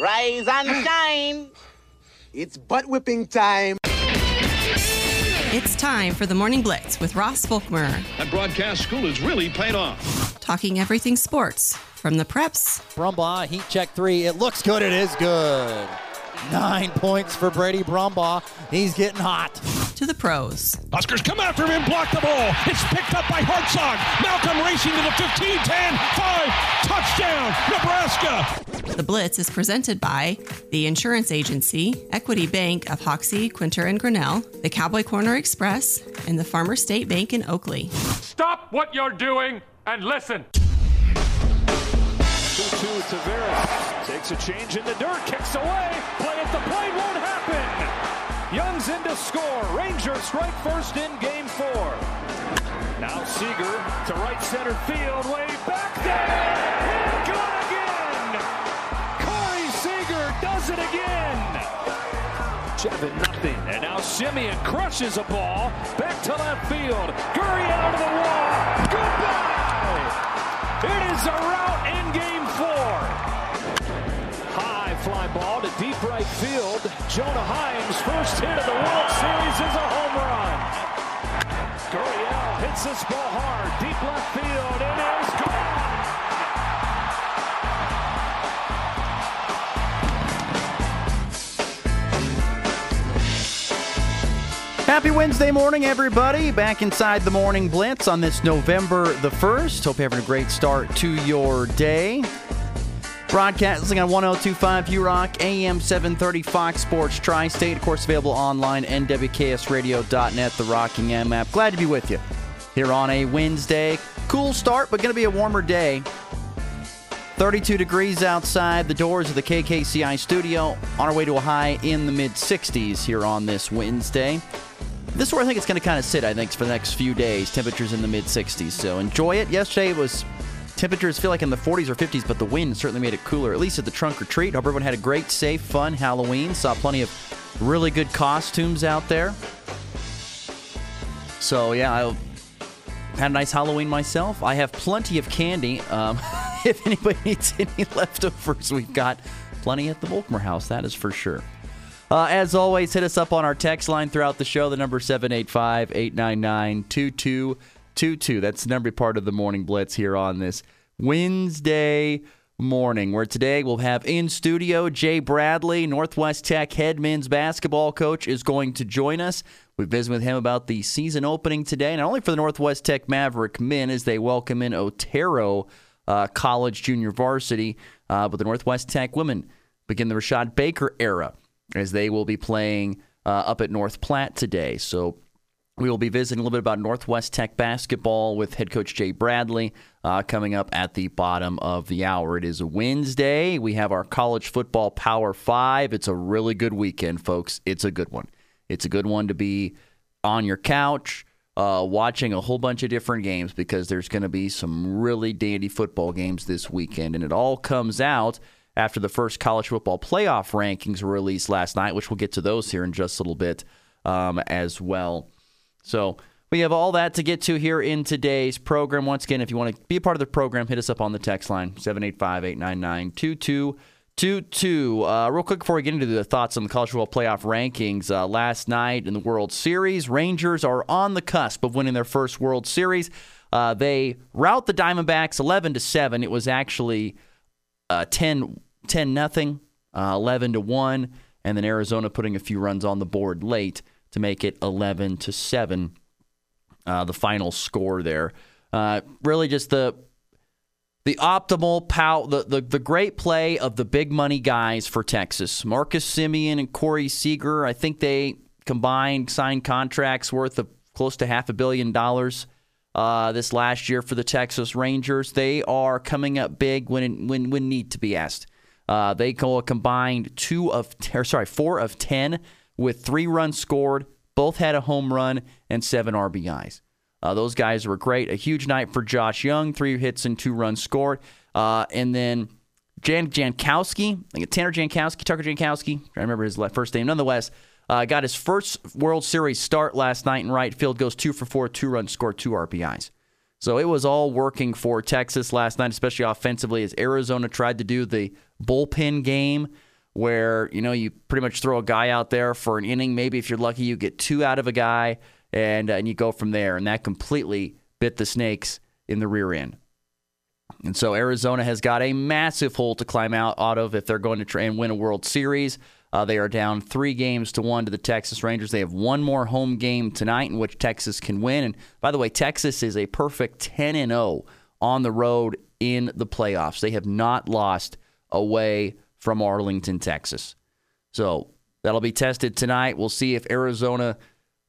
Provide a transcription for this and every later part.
Rise and shine. It's butt whipping time. It's time for the Morning Blitz with Ross Volkmer. That broadcast school has really paid off. Talking everything sports from the preps. Brumbaugh, heat check three. It looks good. It is good. Nine points for Brady Brumbaugh. He's getting hot. To the pros. Huskers come after him and block the ball. It's picked up by Hartzog. Malcolm racing to the 15, 10, 5. Touchdown, Nebraska. The Blitz is presented by the Insurance Agency, Equity Bank of Hoxie, Quinter, and Grinnell, the Cowboy Corner Express, and the Farmer State Bank in Oakley. Stop what you're doing and listen. 2-2 Taveras takes a change in the dirt, kicks away, play at the plate won't happen. Jung's in to score. Rangers strike first in game four. Now Seager to right center field, way back there, does it again. Seven nothing, and now Semien crushes a ball back to left field. Gurriel to the wall. Goodbye. It is a rout in game four. High fly ball to deep right field. Jonah Heim's, first hit of the World Series is a home run. Gurriel hits this ball hard, deep left field. It is Happy Wednesday morning, everybody. Back inside the Morning Blitz on this November the 1st. Hope you're having a great start to your day. Broadcasting on 1025 U Rock, AM 730 Fox Sports Tri State. Of course, available online, nwksradio.net, the Rocking M app. Glad to be with you here on a Wednesday. Cool start, but going to be a warmer day. 32 degrees outside the doors of the KKCI studio. On our way to a high in the mid 60s here on this Wednesday. This is where I think it's going to kind of sit, I think, for the next few days. Temperatures in the mid 60s. So enjoy it. Yesterday it was temperatures feel like in the 40s or 50s, but the wind certainly made it cooler, at least at the trunk or treat. Hope everyone had a great, safe, fun Halloween. Saw plenty of really good costumes out there. So, yeah, I had a nice Halloween myself. I have plenty of candy. Um, if anybody needs any leftovers, we've got plenty at the Volkmer house, that is for sure. Uh, as always, hit us up on our text line throughout the show. The number 785 899 2222. That's the number part of the morning blitz here on this Wednesday morning, where today we'll have in studio Jay Bradley, Northwest Tech head men's basketball coach, is going to join us. We visit with him about the season opening today, not only for the Northwest Tech Maverick men as they welcome in Otero uh, College Junior Varsity, uh, but the Northwest Tech women begin the Rashad Baker era as they will be playing uh, up at North Platte today. So we will be visiting a little bit about Northwest Tech basketball with head coach Jay Bradley uh, coming up at the bottom of the hour. It is a Wednesday. We have our college football Power Five. It's a really good weekend, folks. It's a good one. It's a good one to be on your couch. Uh, watching a whole bunch of different games because there's going to be some really dandy football games this weekend. And it all comes out after the first college football playoff rankings were released last night, which we'll get to those here in just a little bit um, as well. So we have all that to get to here in today's program. Once again, if you want to be a part of the program, hit us up on the text line 785 899 2222. Uh, real quick before we get into the thoughts on the college football playoff rankings, uh, last night in the World Series, Rangers are on the cusp of winning their first World Series. Uh, they rout the Diamondbacks 11 to 7. It was actually uh, 10 10 nothing, uh, 11 to 1, and then Arizona putting a few runs on the board late to make it 11 to 7. Uh, the final score there. Uh, really just the the optimal pow the, the the great play of the big money guys for Texas. Marcus Semien and Corey Seager, I think they combined signed contracts worth of close to half a billion dollars uh, this last year for the Texas Rangers. They are coming up big when when when need to be asked. Uh, they go a combined two of or sorry four of ten with three runs scored. Both had a home run and seven RBIs. Uh, those guys were great. A huge night for Josh Jung, three hits and two runs scored. Uh, and then Jan Jankowski, Tanner Jankowski, Tucker Jankowski, I remember his first name. Nonetheless, uh, got his first World Series start last night in right field. Goes two for four, two runs scored, two RBIs. So it was all working for Texas last night, especially offensively, as Arizona tried to do the bullpen game where, you know, you pretty much throw a guy out there for an inning. Maybe if you're lucky, you get two out of a guy and, uh, and you go from there. And that completely bit the snakes in the rear end. And so Arizona has got a massive hole to climb out, out of if they're going to try and win a World Series. Uh, they are down three games to one to the Texas Rangers. They have one more home game tonight in which Texas can win. And by the way, Texas is a perfect 10 and 0 on the road in the playoffs. They have not lost away from Arlington, Texas. So that'll be tested tonight. We'll see if Arizona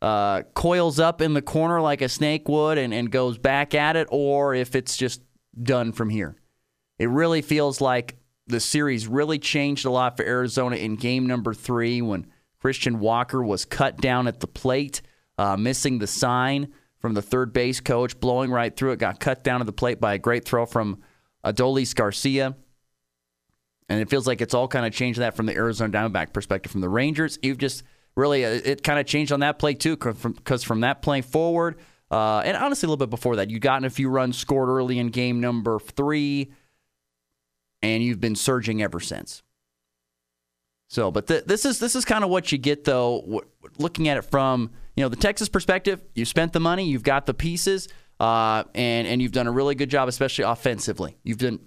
uh, coils up in the corner like a snake would and, and goes back at it, or if it's just done from here. It really feels like the series really changed a lot for Arizona in game number three when Christian Walker was cut down at the plate, uh, missing the sign from the third base coach, blowing right through it, got cut down at the plate by a great throw from Adolis Garcia. And it feels like it's all kind of changed that from the Arizona Diamondback perspective. From the Rangers, you've just really, uh, it kind of changed on that play too, because from, that play forward, uh, and honestly, a little bit before that, you'd gotten a few runs scored early in game number three and you've been surging ever since. So, but th- this is this is kind of what you get though. W- looking at it from you know the Texas perspective, you spent the money, you've got the pieces, uh, and and you've done a really good job, especially offensively. You've done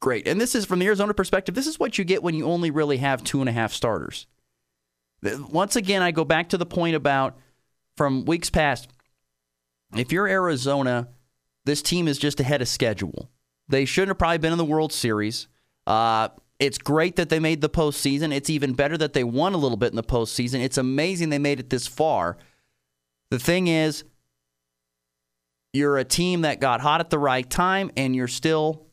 great. And this is from the Arizona perspective. This is what you get when you only really have two and a half starters. Once again, I go back to the point about from weeks past. If you're Arizona, this team is just ahead of schedule. They shouldn't have probably been in the World Series. Uh, it's great that they made the postseason. It's even better that they won a little bit in the postseason. It's amazing they made it this far. The thing is, you're a team that got hot at the right time, and you're still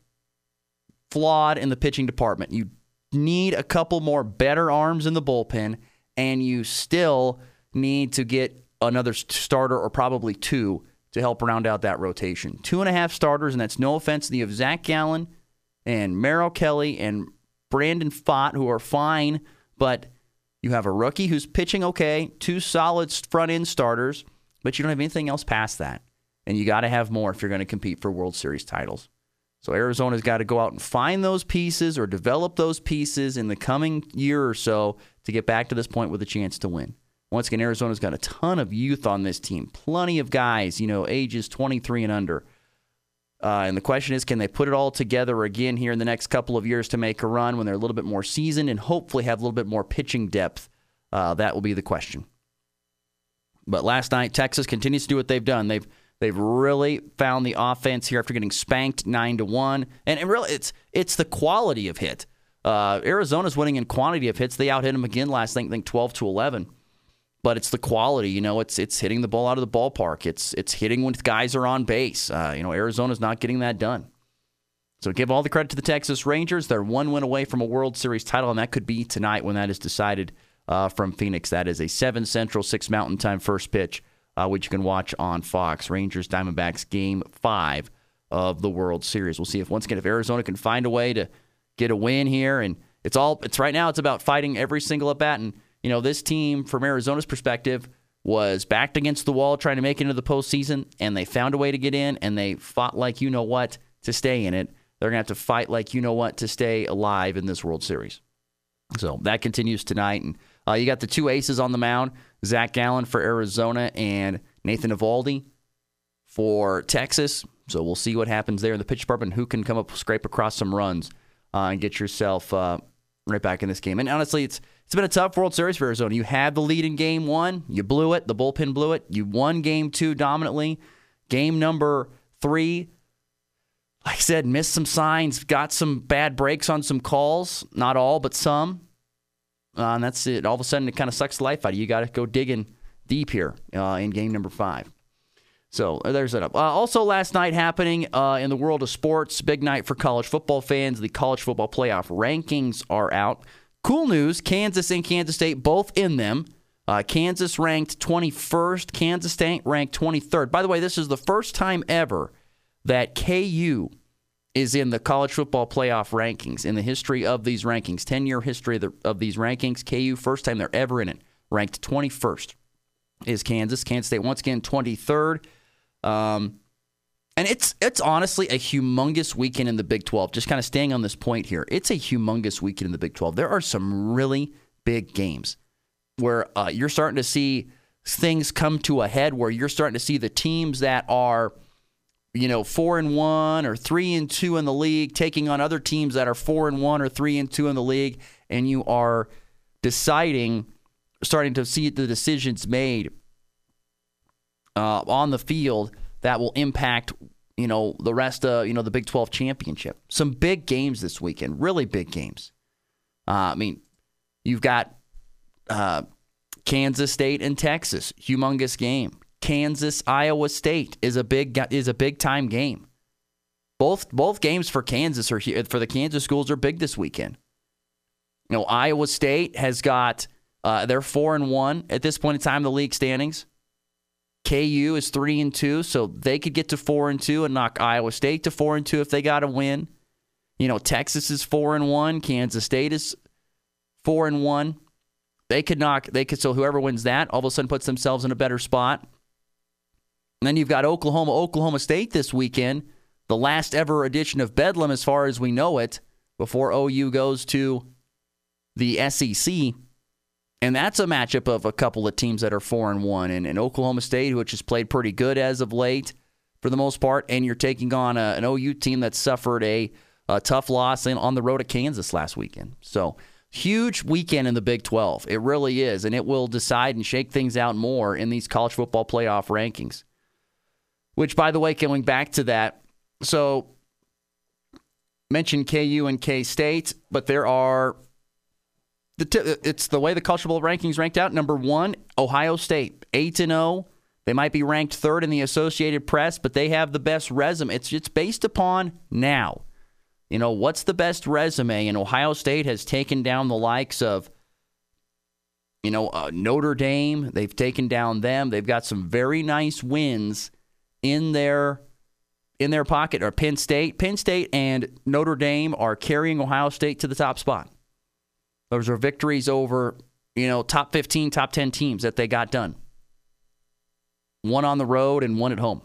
flawed in the pitching department. You need a couple more better arms in the bullpen, and you still need to get another starter or probably two to help round out that rotation. Two and a half starters, and that's no offense to the of Zach Gallen and Merrill Kelly and Brandon Pfaadt, who are fine, but you have a rookie who's pitching okay, two solid front end starters, but you don't have anything else past that. And you got to have more if you're going to compete for World Series titles. So Arizona's got to go out and find those pieces or develop those pieces in the coming year or so to get back to this point with a chance to win. Once again, Arizona's got a ton of youth on this team, plenty of guys, you know, ages 23 and under. Uh, and the question is, can they put it all together again here in the next couple of years to make a run when they're a little bit more seasoned and hopefully have a little bit more pitching depth? Uh, that will be the question. But last night, Texas continues to do what they've done. They've they've really found the offense here after getting spanked nine to one, and, and really, it's it's the quality of hit. Uh, Arizona's winning in quantity of hits. They out hit them again last night, I think twelve to eleven but it's the quality. You know, it's it's hitting the ball out of the ballpark. It's it's hitting when guys are on base. Uh, you know, Arizona's not getting that done. So give all the credit to the Texas Rangers. They're one win away from a World Series title, and that could be tonight when that is decided uh, from Phoenix. That is a seven Central, six Mountain Time first pitch, uh, which you can watch on Fox. Rangers Diamondbacks Game Five of the World Series. We'll see if once again if Arizona can find a way to get a win here, and it's all it's right now. It's about fighting every single at bat and you know, this team, from Arizona's perspective, was backed against the wall trying to make it into the postseason, and they found a way to get in, and they fought like you know what to stay in it. They're to have to fight like you know what to stay alive in this World Series. So that continues tonight. And uh, you got the two aces on the mound Zach Gallen for Arizona and Nathan Eovaldi for Texas. So we'll see what happens there in the pitch department. Who can come up, scrape across some runs, uh, and get yourself uh, right back in this game. And honestly, it's it's been a tough World Series for Arizona. You had the lead in game one, you blew it. The bullpen blew it. You won game two dominantly. Game number three, like I said, missed some signs, got some bad breaks on some calls. Not all, but some. Uh, and that's it. All of a sudden, it kind of sucks the life out of you. You got to go digging deep here uh, in game number five. So there's that up. Uh, also, last night happening uh, in the world of sports, big night for college football fans. The college football playoff rankings are out. Cool news Kansas and Kansas State both in them. Uh, Kansas ranked 21st, Kansas State ranked 23rd. By the way, this is the first time ever that KU is in the college football playoff rankings in the history of these rankings, 10 year history of, the, of, these rankings. KU, first time they're ever in it, ranked 21st is Kansas. Kansas State, once again, 23rd. Um, And it's it's honestly a humongous weekend in the Big 12. Just kind of staying on this point here. It's a humongous weekend in the Big 12. There are some really big games where uh, you're starting to see things come to a head where you're starting to see the teams that are you know, four and one or three and two in the league, taking on other teams that are four and one or three and two in the league, and you are deciding, starting to see the decisions made uh, on the field that will impact, you know, the rest of you know the Big Twelve championship. Some big games this weekend, really big games. Uh, I mean, you've got uh, Kansas State and Texas, humongous game. Kansas Iowa State is a big is a big time game. Both both games for Kansas are for the Kansas schools are big this weekend. You know, Iowa State has got uh, they're four and one at this point in time. The league standings. KU is three and two, so they could get to four and two and knock Iowa State to four and two if they got a win. You know, Texas is four and one. Kansas State is four and one. They could knock. They could. So whoever wins that, all of a sudden puts themselves in a better spot. And then you've got Oklahoma, Oklahoma State this weekend, the last ever edition of Bedlam as far as we know it, before OU goes to the SEC. And that's a matchup of a couple of teams that are four and one, and, and Oklahoma State, which has played pretty good as of late for the most part, and you're taking on a, an OU team that suffered a, a tough loss in, on the road to Kansas last weekend. So huge weekend in the Big 12. It really is, and it will decide and shake things out more in these college football playoff rankings. Which, by the way, going back to that, so mentioned KU and K State, but there are the t- it's the way the college football rankings ranked out. Number one, Ohio State, eight and zero. Oh. They might be ranked third in the Associated Press, but they have the best resume. It's it's based upon now. You know what's the best resume, and Ohio State has taken down the likes of you know uh, Notre Dame. They've taken down them. They've got some very nice wins in their in their pocket are Penn State. Penn State and Notre Dame are carrying Ohio State to the top spot. Those are victories over, you know, top 15, top 10 teams that they got done. One on the road and one at home.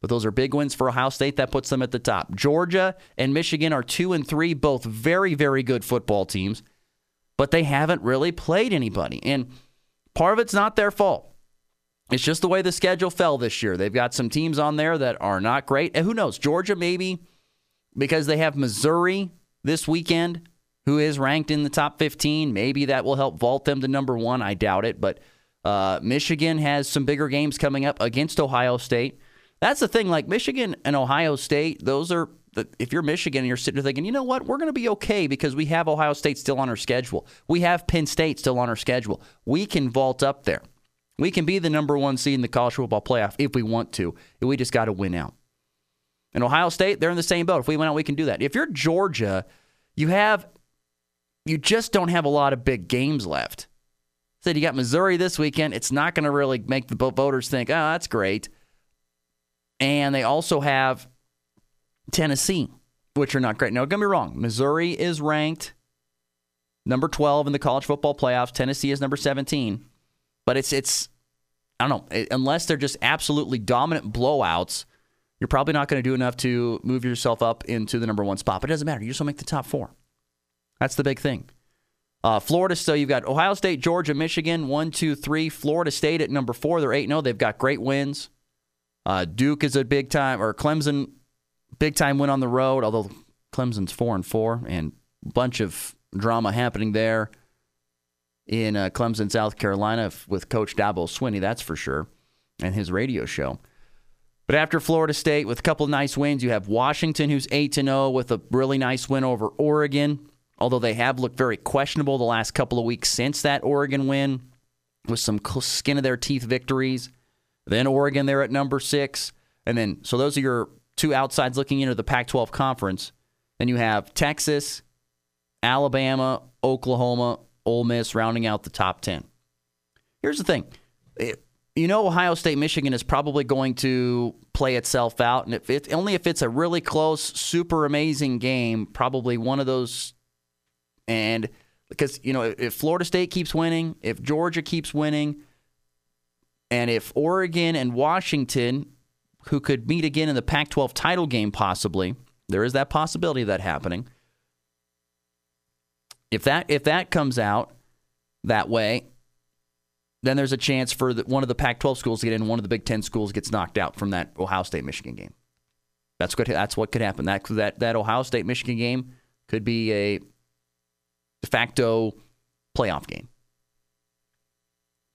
But those are big wins for Ohio State. That puts them at the top. Georgia and Michigan are two and three, both very, very good football teams, but they haven't really played anybody. And part of it's not their fault. It's just the way the schedule fell this year. They've got some teams on there that are not great. And who knows? Georgia, maybe because they have Missouri this weekend, who is ranked in the top 15. Maybe that will help vault them to number one. I doubt it. But uh, Michigan has some bigger games coming up against Ohio State. That's the thing. Like Michigan and Ohio State, those are. If you're Michigan and you're sitting there thinking, you know what, we're going to be okay because we have Ohio State still on our schedule. We have Penn State still on our schedule. We can vault up there. We can be the number one seed in the college football playoff if we want to. We just got to win out. And Ohio State, they're in the same boat. If we win out, we can do that. If you're Georgia, you have you just don't have a lot of big games left. Said you got Missouri this weekend. It's not going to really make the voters think, oh, that's great. And they also have Tennessee, which are not great. Now, don't get me wrong. Missouri is ranked number 12 in the college football playoffs. Tennessee is number 17. But it's it's I don't know unless they're just absolutely dominant blowouts. You're probably not going to do enough to move yourself up into the number one spot. But it doesn't matter. You just don't make the top four. That's the big thing. Uh, Florida, so you've got Ohio State, Georgia, Michigan, one, two, three. Florida State at number four. They're 8 0. They've got great wins. Uh, Duke is a big time, or Clemson, big time win on the road, although Clemson's 4 and 4, and a bunch of drama happening there in uh, Clemson, South Carolina, with Coach Dabo Swinney, that's for sure, and his radio show. But after Florida State, with a couple of nice wins, you have Washington, who's 8 0 with a really nice win over Oregon, although they have looked very questionable the last couple of weeks since that Oregon win, with some skin of their teeth victories. Then Oregon, they're at number six. And then, so those are your two outsides looking into the Pac 12 conference. Then you have Texas, Alabama, Oklahoma, Ole Miss rounding out the top 10. Here's the thing. you know Ohio State Michigan is probably going to play itself out and if it, only if it's a really close super amazing game, probably one of those and because you know if Florida State keeps winning, if Georgia keeps winning, and if Oregon and Washington who could meet again in the Pac 12 title game, possibly. There is that possibility of that happening. If that if that comes out that way, then there's a chance for the, one of the Pac-12 schools to get in, one of the Big Ten schools gets knocked out from that Ohio State Michigan game. That's what that's what could happen. That that that Ohio State Michigan game could be a de facto playoff game.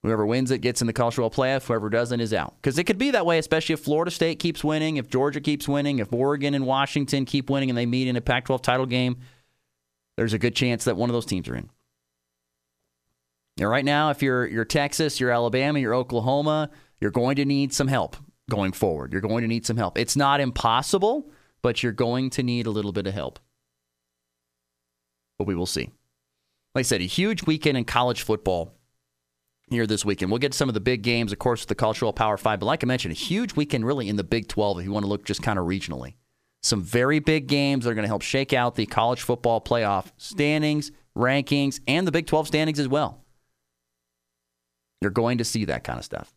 Whoever wins it gets in the college playoff. Whoever doesn't is out. Because it could be that way, especially if Florida State keeps winning, if Georgia keeps winning, if Oregon and Washington keep winning, and they meet in a Pac-12 title game. There's a good chance that one of those teams are in. Now, right now, if you're you're Texas, you're Alabama, you're Oklahoma, you're going to need some help going forward. You're going to need some help. It's not impossible, but you're going to need a little bit of help. But we will see. Like I said, a huge weekend in college football here this weekend. We'll get some of the big games, of course, with the Cultural Power Five. But like I mentioned, a huge weekend really in the Big 12 if you want to look just kind of regionally. Some very big games that are going to help shake out the college football playoff standings, rankings, and the Big 12 standings as well. You're going to see that kind of stuff.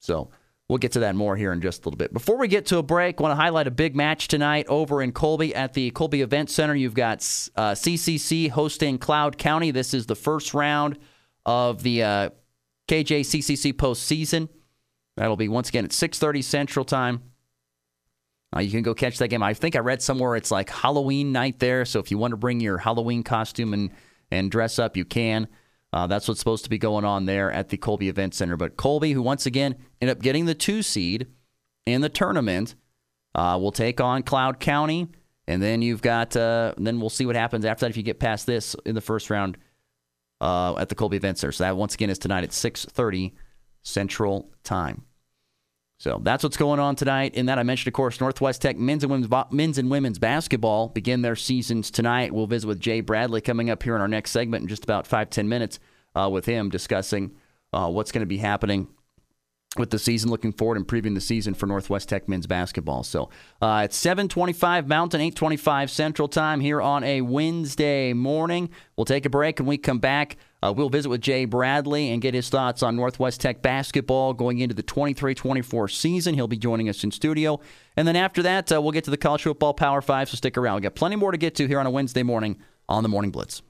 So we'll get to that more here in just a little bit. Before we get to a break, want to highlight a big match tonight over in Colby at the Colby Event Center. You've got uh, CCC hosting Cloud County. This is the first round of the uh, KJ CCC postseason. That'll be once again at 6:30 Central Time. Uh, you can go catch that game. I think I read somewhere it's like Halloween night there. So if you want to bring your Halloween costume and and dress up, you can. Uh, that's what's supposed to be going on there at the Colby Event Center. But Colby, who once again ended up getting the two seed in the tournament, uh, will take on Cloud County, and then you've got. Uh, then we'll see what happens after that if you get past this in the first round uh, at the Colby Event Center. So that once again is tonight at 6:30 Central Time. So that's what's going on tonight. In that, I mentioned, of course, Northwest Tech men's and women's, men's and women's basketball begin their seasons tonight. We'll visit with Jay Bradley coming up here in our next segment in just about five ten minutes uh, with him discussing uh, what's going to be happening with the season, looking forward and previewing the season for Northwest Tech men's basketball. So uh, it's 7:25 Mountain, 8:25 Central Time here on a Wednesday morning. We'll take a break and we come back. Uh, we'll visit with Jay Bradley and get his thoughts on Northwest Tech basketball going into the 23-24 season. He'll be joining us in studio, and then after that, uh, we'll get to the college football Power Five. So stick around. We've got plenty more to get to here on a Wednesday morning on the Morning Blitz.